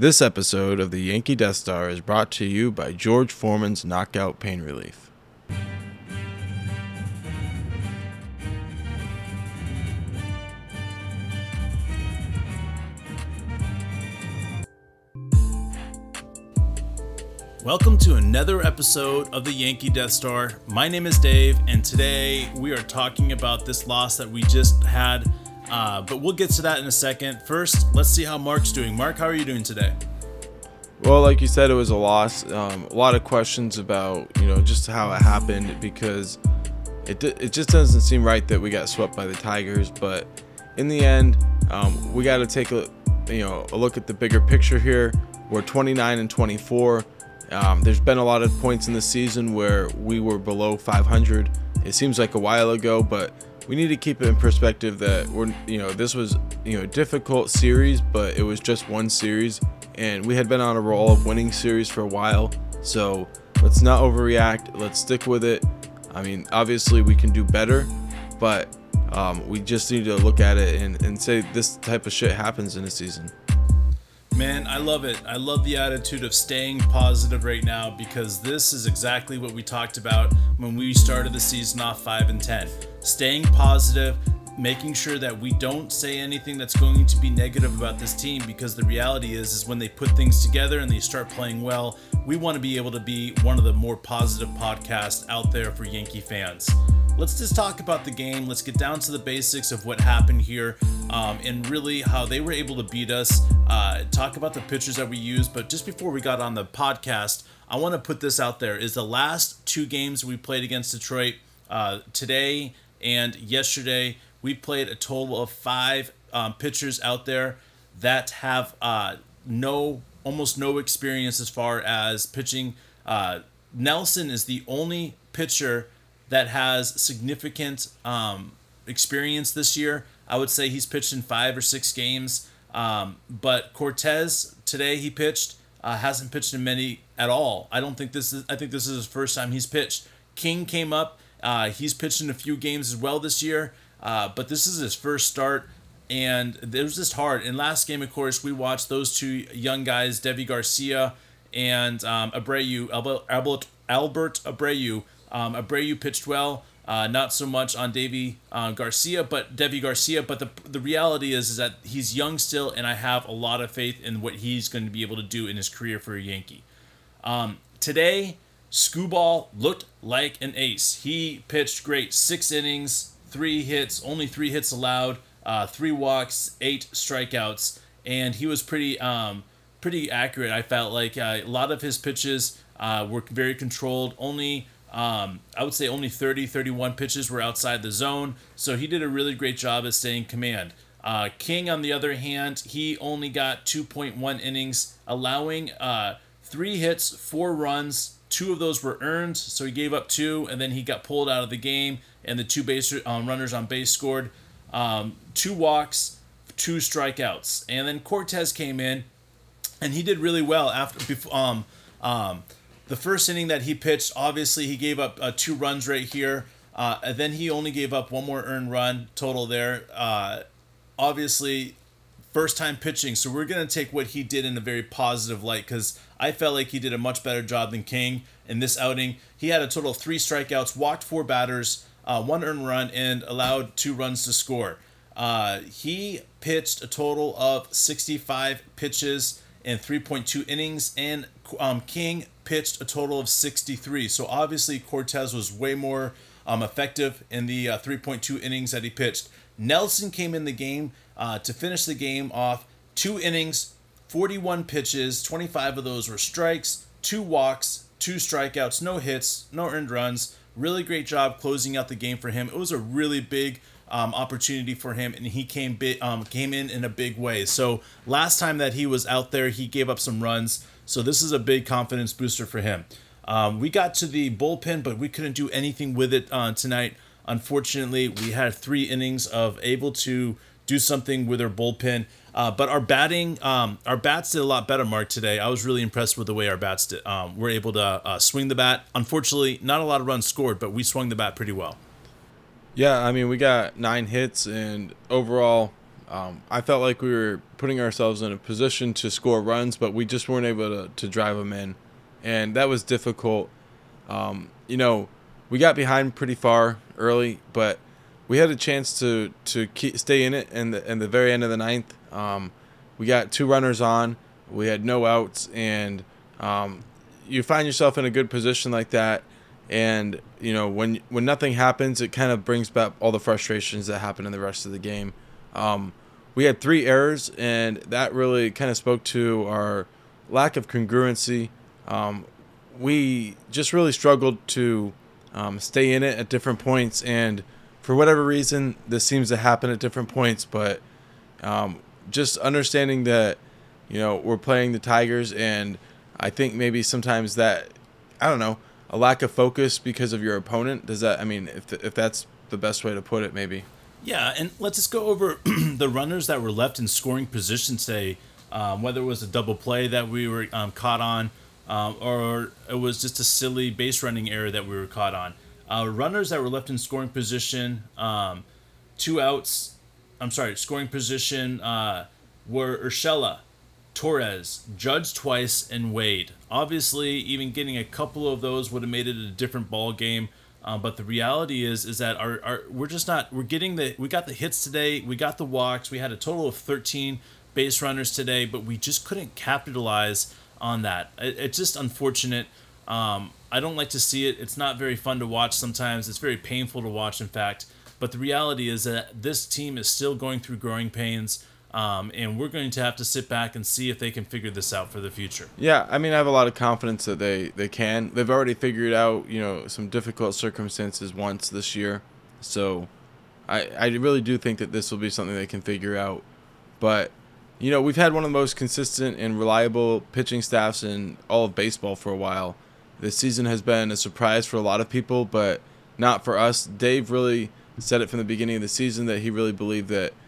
This episode of the Yankee Death Star is brought to you by George Foreman's Knockout Pain Relief. Welcome to another episode of the Yankee Death Star. My name is Dave, and today we are talking about this loss that we just had. Uh, but we'll get to that in a second. First, let's see how Mark's doing. Mark, how are you doing today? Well, like you said, it was a loss. Um, a lot of questions about you know just how it happened because it it just doesn't seem right that we got swept by the Tigers. But in the end, um, we got to take a you know a look at the bigger picture here. We're 29 and 24. Um, there's been a lot of points in the season where we were below 500. It seems like a while ago, but we need to keep it in perspective that we're, you know, this was, you know, a difficult series, but it was just one series, and we had been on a roll of winning series for a while. So let's not overreact. Let's stick with it. I mean, obviously we can do better, but um, we just need to look at it and, and say this type of shit happens in a season. Man, I love it. I love the attitude of staying positive right now because this is exactly what we talked about when we started the season off 5 and 10. Staying positive, making sure that we don't say anything that's going to be negative about this team because the reality is is when they put things together and they start playing well, we want to be able to be one of the more positive podcasts out there for Yankee fans let's just talk about the game. Let's get down to the basics of what happened here um, and really how they were able to beat us. Uh, talk about the pitchers that we used. But just before we got on the podcast, I want to put this out there: is the last two games we played against Detroit uh, today and yesterday. We played a total of five um, pitchers out there that have uh, no, almost no experience as far as pitching. Uh, Nelson is the only pitcher that has significant um, experience this year. I would say he's pitched in five or six games. Um, but Cortes today he pitched uh, hasn't pitched in many at all. I don't think this is. I think this is his first time he's pitched. King came up. Uh, he's pitched in a few games as well this year. Uh, but this is his first start, and it was just hard. In last game, of course, we watched those two young guys, Deivi Garcia and um, Abreu, Albert, Albert, Abreu um, Abreu pitched well. Uh, not so much on Davy uh, Garcia, but Deivi Garcia. But the the reality is, is that he's young still, and I have a lot of faith in what he's going to be able to do in his career for a Yankee. Um, today, Skubal looked like an ace. He pitched great, six innings, three hits, only three hits allowed, uh, three walks, eight strikeouts, and he was pretty um, pretty accurate. I felt like uh, a lot of his pitches uh, were very controlled. Only um, I would say only 30, 31 pitches were outside the zone, so he did a really great job at staying command. Uh, King, on the other hand, he only got 2.1 innings, allowing uh, three hits, four runs. Two of those were earned, so he gave up two, and then he got pulled out of the game, and the two base um, runners on base scored. Um, two walks, two strikeouts, and then Cortes came in, and he did really well after. Um, um, the first inning that he pitched, obviously he gave up uh, two runs right here. Uh, and then he only gave up one more earned run total there. Uh, obviously, first time pitching, so we're gonna take what he did in a very positive light because I felt like he did a much better job than King in this outing. He had a total of three strikeouts, walked four batters, uh, one earned run, and allowed two runs to score. Uh, he pitched a total of 65 pitches in 3.2 innings, and um, King pitched a total of 63. So obviously Cortes was way more um, effective in the uh, 3.2 innings that he pitched. Nelson came in the game uh, to finish the game off two innings, 41 pitches, 25 of those were strikes, two walks, two strikeouts, no hits, no earned runs. Really great job closing out the game for him. It was a really big um, opportunity for him, and he came um, came in in a big way. So last time that he was out there, he gave up some runs. So this is a big confidence booster for him. Um, we got to the bullpen, but we couldn't do anything with it uh, tonight. Unfortunately, we had three innings of able to do something with our bullpen. Uh, but our batting, um, our bats did a lot better, Mark, today. I was really impressed with the way our bats did, um, were able to uh, swing the bat. Unfortunately, not a lot of runs scored, but we swung the bat pretty well. Yeah, I mean, we got nine hits, and overall, Um, I felt like we were putting ourselves in a position to score runs, but we just weren't able to, to drive them in. And that was difficult. Um, you know, we got behind pretty far early, but we had a chance to, to keep, stay in it in the, in the very end of the ninth. Um, we got two runners on, we had no outs, and um, you find yourself in a good position like that. And you know when when nothing happens, it kind of brings back all the frustrations that happen in the rest of the game. Um, we had three errors, and that really kind of spoke to our lack of congruency. Um, we just really struggled to um, stay in it at different points, and for whatever reason, this seems to happen at different points. But um, just understanding that, you know, we're playing the Tigers, and I think maybe sometimes that, I don't know, a lack of focus because of your opponent. Does that? I mean, if if that's the best way to put it, maybe. Yeah, and let's just go over the runners that were left in scoring position today. Um, whether it was a double play that we were um, caught on, um, or it was just a silly base running error that we were caught on. Uh, runners that were left in scoring position, um, two outs. I'm sorry, scoring position uh, were Urshela, Torres, Judge twice, and Wade. Obviously, even getting a couple of those would have made it a different ball game. Uh, but the reality is, is that our, our we're just not we're getting the we got the hits today, we got the walks, we had a total of 13 base runners today, but we just couldn't capitalize on that. It, it's just unfortunate. Um, I don't like to see it. It's not very fun to watch sometimes. It's very painful to watch, in fact. But the reality is that this team is still going through growing pains. Um, and we're going to have to sit back and see if they can figure this out for the future. Yeah, I mean, I have a lot of confidence that they, they can. They've already figured out, you know, some difficult circumstances once this year. So I, I really do think that this will be something they can figure out. But, you know, we've had one of the most consistent and reliable pitching staffs in all of baseball for a while. This season has been a surprise for a lot of people, but not for us. Dave really said it from the beginning of the season that he really believed that –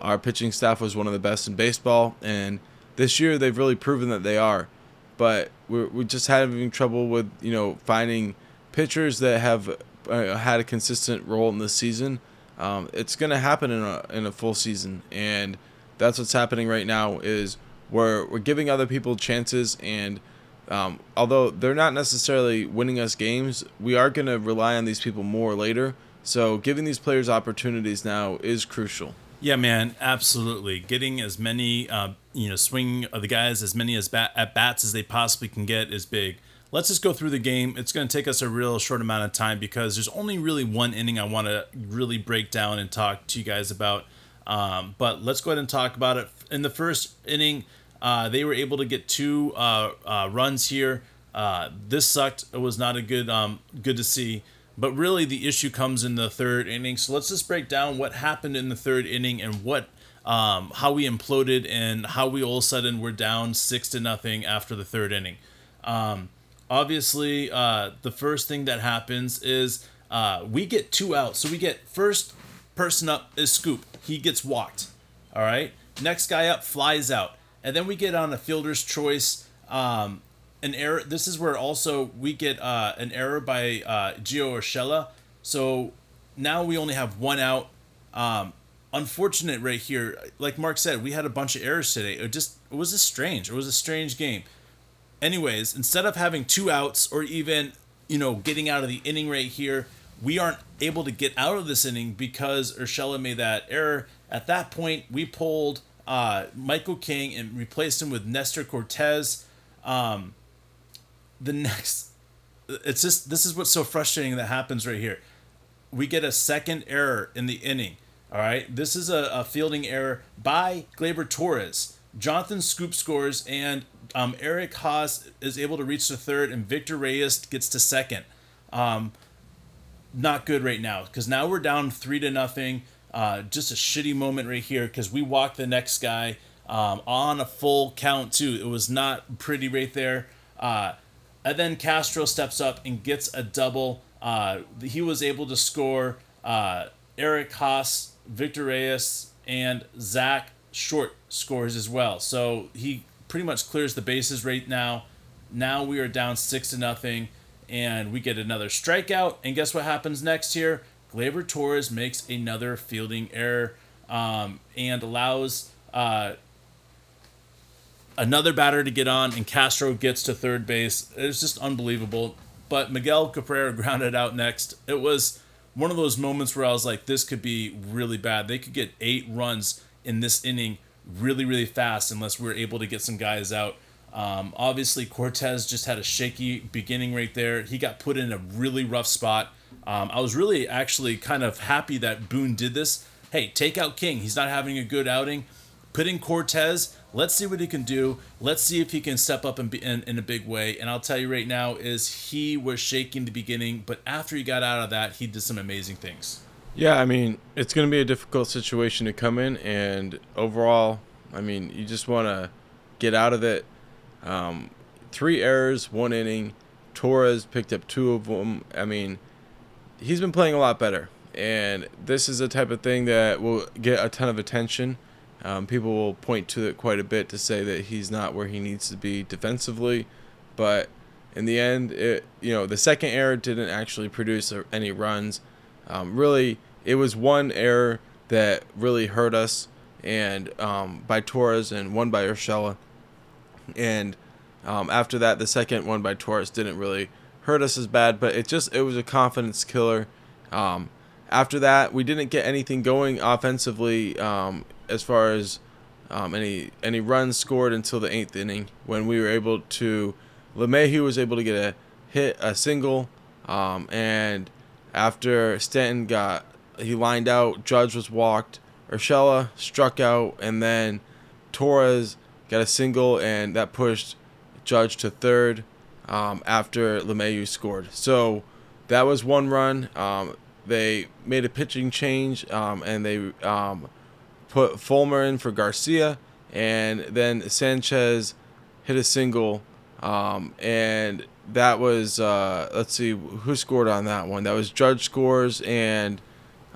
our pitching staff was one of the best in baseball, and this year they've really proven that they are. But we're, we're just having trouble with you know finding pitchers that have uh, had a consistent role in this season. Um, it's going to happen in a in a full season, and that's what's happening right now. Is we're we're giving other people chances, and um, although they're not necessarily winning us games, we are going to rely on these people more later. So giving these players opportunities now is crucial. Yeah, man, absolutely. Getting as many, uh, you know, swing of the guys as many as bat- at bats as they possibly can get is big. Let's just go through the game. It's going to take us a real short amount of time because there's only really one inning I want to really break down and talk to you guys about. Um, but let's go ahead and talk about it. In the first inning, uh, they were able to get two uh, uh runs here. Uh, this sucked. It was not a good, um, good to see. But really, the issue comes in the third inning. So let's just break down what happened in the third inning and what, um, how we imploded and how we all of a sudden were down six to nothing after the third inning. Um, obviously, uh, the first thing that happens is uh, we get two outs. So we get first person up is Schoop. He gets walked. All right. Next guy up flies out, and then we get on a fielder's choice. Um, an error. This is where also we get uh, an error by uh, Gio Urshela. So now we only have one out. Um, unfortunate right here. Like Mark said, we had a bunch of errors today. It just it was a strange. It was a strange game. Anyways, instead of having two outs or even you know getting out of the inning right here, we aren't able to get out of this inning because Urshela made that error. At that point, we pulled uh, Michael King and replaced him with Nestor Cortes. Um, the next it's just this is what's so frustrating that happens right here. We get a second error in the inning. All right, this is a, a fielding error by Gleyber Torres. Jonathan Schoop scores, and um, Eric Haase is able to reach the third, and Victor Reyes gets to second. Um, not good right now because now we're down three to nothing. Uh, just a shitty moment right here because we walked the next guy um, on a full count too. It was not pretty right there. Uh, and then Castro steps up and gets a double. Uh, he was able to score uh, Eric Haase, Victor Reyes, and Zack Short scores as well. So he pretty much clears the bases right now. Now we are down six to nothing, and we get another strikeout. And guess what happens next here? Gleyber Torres makes another fielding error. um, and allows uh, another batter to get on, and Castro gets to third base. It's just unbelievable. But Miguel Cabrera grounded out next. It was one of those moments where I was like, this could be really bad. They could get eight runs in this inning really, really fast unless we're able to get some guys out. Um, obviously, Cortes just had a shaky beginning right there. He got put in a really rough spot. Um, I was really actually kind of happy that Boone did this. Hey, take out King. He's not having a good outing. Put in Cortes. Let's see what he can do. Let's see if he can step up and be in, in a big way. And I'll tell you right now, is he was shaking the beginning, but after he got out of that, he did some amazing things. Yeah, I mean, it's going to be a difficult situation to come in, and overall, I mean, you just want to get out of it. Um, three errors, one inning. Torres picked up two of them. I mean, he's been playing a lot better, and this is the type of thing that will get a ton of attention. Um, people will point to it quite a bit to say that he's not where he needs to be defensively, but in the end, it you know the second error didn't actually produce any runs. Um, really, it was one error that really hurt us, and um, by Torres and one by Urshela. And um, after that, the second one by Torres didn't really hurt us as bad, but it just it was a confidence killer. Um, after that, we didn't get anything going offensively um, as far as um, any any runs scored until the eighth inning when we were able to. LeMahieu was able to get a hit, a single, um, and after Stanton got he lined out. Judge was walked. Urshela struck out, and then Torres got a single, and that pushed Judge to third um, after LeMahieu scored. So that was one run. Um, they made a pitching change, um, and they um, put Fulmer in for Garcia, and then Sanchez hit a single, um, and that was uh, let's see who scored on that one. That was Judge scores and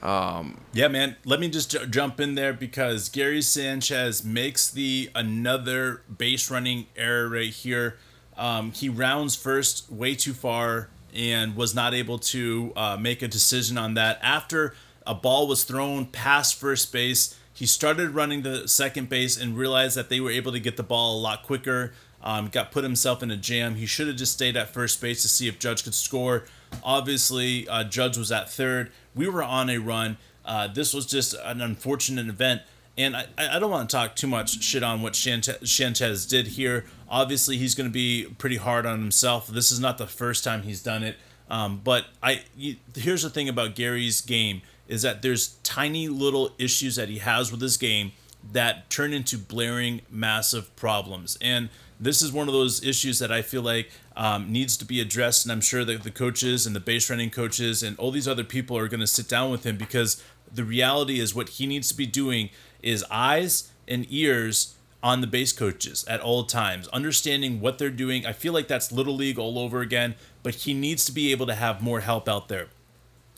um, yeah, man. Let me just j- jump in there because Gary Sanchez makes the another base running error right here. Um, he rounds first way too far and was not able to uh, make a decision on that. After a ball was thrown past first base, he started running the second base and realized that they were able to get the ball a lot quicker. Um, got put himself in a jam. He should have just stayed at first base to see if Judge could score. Obviously, uh, Judge was at third. We were on a run. Uh, this was just an unfortunate event. And I, I don't want to talk too much shit on what Sanchez did here. Obviously, he's going to be pretty hard on himself. This is not the first time he's done it. Um, but I you, here's the thing about Gary's game is that there's tiny little issues that he has with his game that turn into blaring massive problems. And this is one of those issues that I feel like um, needs to be addressed. And I'm sure that the coaches and the base running coaches and all these other people are going to sit down with him because the reality is what he needs to be doing is eyes and ears on the base coaches at all times, understanding what they're doing. I feel like that's Little League all over again, but he needs to be able to have more help out there.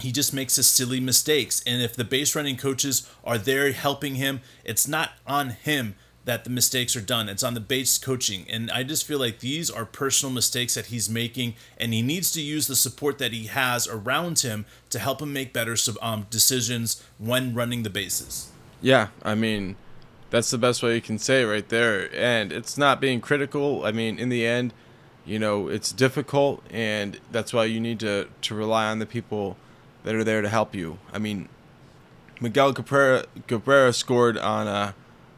He just makes his silly mistakes. And if the base running coaches are there helping him, it's not on him that the mistakes are done. It's on the base coaching. And I just feel like these are personal mistakes that he's making, and he needs to use the support that he has around him to help him make better um, decisions when running the bases. Yeah, I mean, that's the best way you can say right there. And it's not being critical. I mean, in the end, you know, it's difficult, and that's why you need to, to rely on the people that are there to help you. I mean, Miguel Cabrera, Cabrera scored on a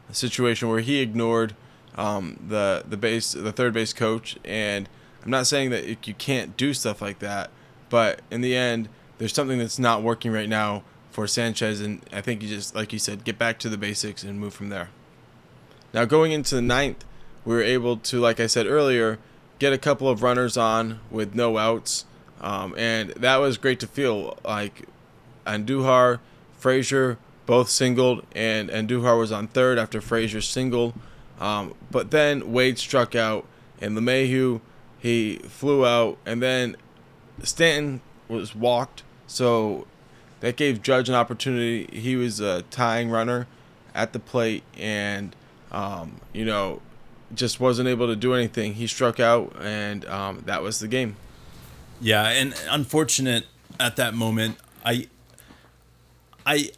a situation where he ignored um, the the base the third base coach, and I'm not saying that you can't do stuff like that, but in the end, there's something that's not working right now for Sanchez, and I think you just like you said, get back to the basics and move from there. Now going into the ninth, we were able to, like I said earlier, get a couple of runners on with no outs, um, and that was great to feel. Like Andujar, Frazier, both singled, and Andujar was on third after Frazier singled. Um, but then Wade struck out, and LeMahieu he flew out, and then Stanton was walked. So that gave Judge an opportunity. He was a tying runner at the plate, and um, you know just wasn't able to do anything. He struck out, and um, that was the game. Yeah, and unfortunate at that moment. I, I,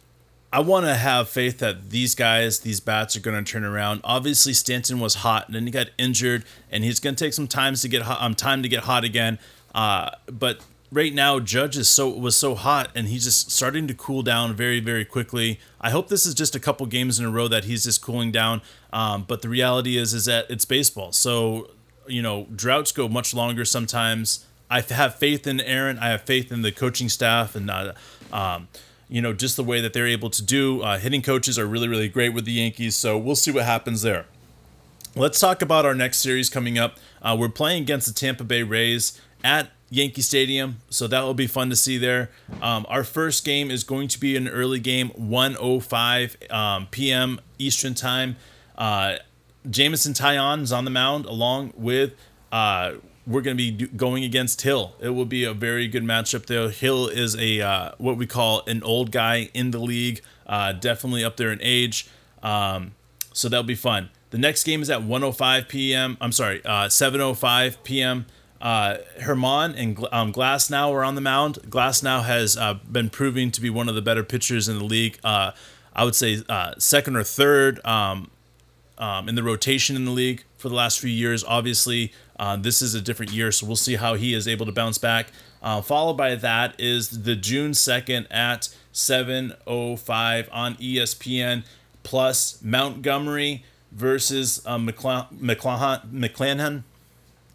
I want to have faith that these guys, these bats, are going to turn around. Obviously, Stanton was hot, and then he got injured, and he's going to take some times to get hot, um, time to get hot again. Uh, but right now, Judge is so was so hot, and he's just starting to cool down very, very quickly. I hope this is just a couple games in a row that he's just cooling down. Um, but the reality is, is that it's baseball, so you know droughts go much longer sometimes. I have faith in Aaron. I have faith in the coaching staff, and uh, um, you know, just the way that they're able to do. Uh, hitting coaches are really, really great with the Yankees, so we'll see what happens there. Let's talk about our next series coming up. Uh, we're playing against the Tampa Bay Rays at Yankee Stadium, so that will be fun to see there. Um, our first game is going to be an early game, 1:05 um, p.m. Eastern Time. Uh, Jameson Taillon is on the mound along with uh, we're going to be going against Hill. It will be a very good matchup there. Hill is a uh, what we call an old guy in the league, uh, definitely up there in age. Um, so that'll be fun. The next game is at 1:05 p.m. I'm sorry, uh, 7:05 p.m. Uh, Germán and um, Glasnow are on the mound. Glasnow has uh, been proving to be one of the better pitchers in the league. Uh, I would say uh, second or third um, um, in the rotation in the league for the last few years. Obviously, uh, this is a different year, so we'll see how he is able to bounce back. Uh, followed by that is the June 2nd at 7.05 on ESPN plus Montgomery versus uh, McClanahan,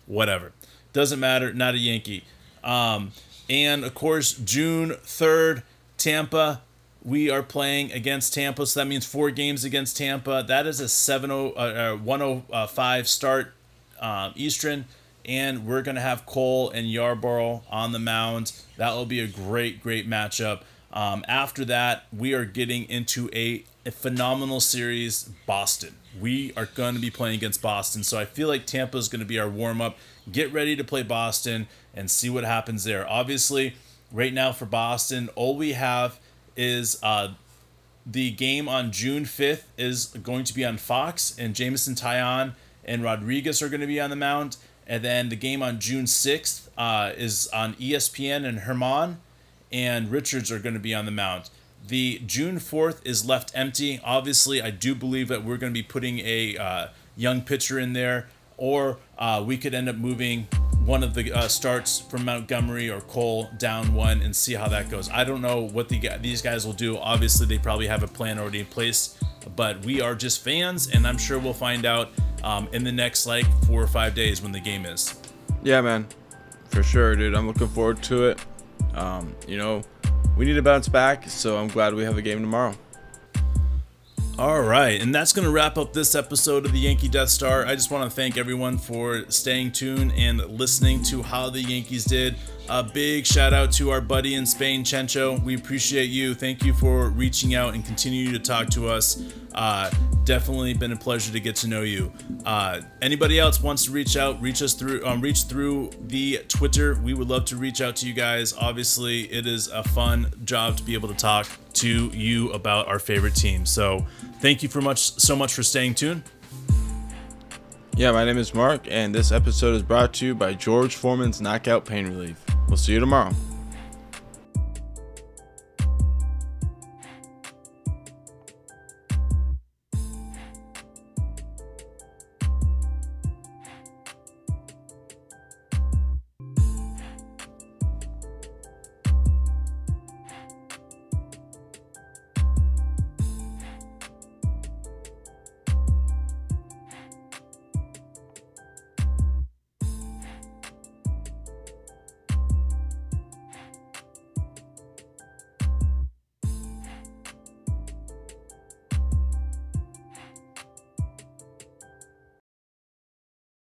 whatever. Doesn't matter, not a Yankee. Um, and of course, June 3rd, Tampa. We are playing against Tampa, so that means four games against Tampa. That is a 70, uh, 105 start um, Eastern, and we're gonna have Cole and Yarbrough on the mound. That will be a great, great matchup. Um, after that, we are getting into a, a phenomenal series, Boston. We are going to be playing against Boston, so I feel like Tampa is going to be our warm up. Get ready to play Boston and see what happens there. Obviously, right now for Boston, all we have is uh, the game on June 5th is going to be on Fox, and Jameson Taillon and Rodriguez are going to be on the mound. And then the game on June 6th uh, is on ESPN and Germán and Richards are going to be on the mound. The June 4th is left empty. Obviously, I do believe that we're going to be putting a uh, young pitcher in there, or uh, we could end up moving one of the uh, starts from Montgomery or Cole down one and see how that goes. I don't know what the, these guys will do. Obviously, they probably have a plan already in place, but we are just fans, and I'm sure we'll find out um, in the next like four or five days when the game is. Yeah, man, for sure, dude. I'm looking forward to it. Um, you know, we need to bounce back, so I'm glad we have a game tomorrow. All right, and that's going to wrap up this episode of the Yankee Death Star. I just want to thank everyone for staying tuned and listening to how the Yankees did. A big shout out to our buddy in Spain, Chencho. We appreciate you. Thank you for reaching out and continuing to talk to us. Uh, definitely been a pleasure to get to know you. Uh, anybody else wants to reach out, reach us through, um, reach through the Twitter. We would love to reach out to you guys. Obviously, it is a fun job to be able to talk to you about our favorite team. So, thank you for much, so much for staying tuned. Yeah, my name is Mark, and this episode is brought to you by George Foreman's Knockout Pain Relief. We'll see you tomorrow.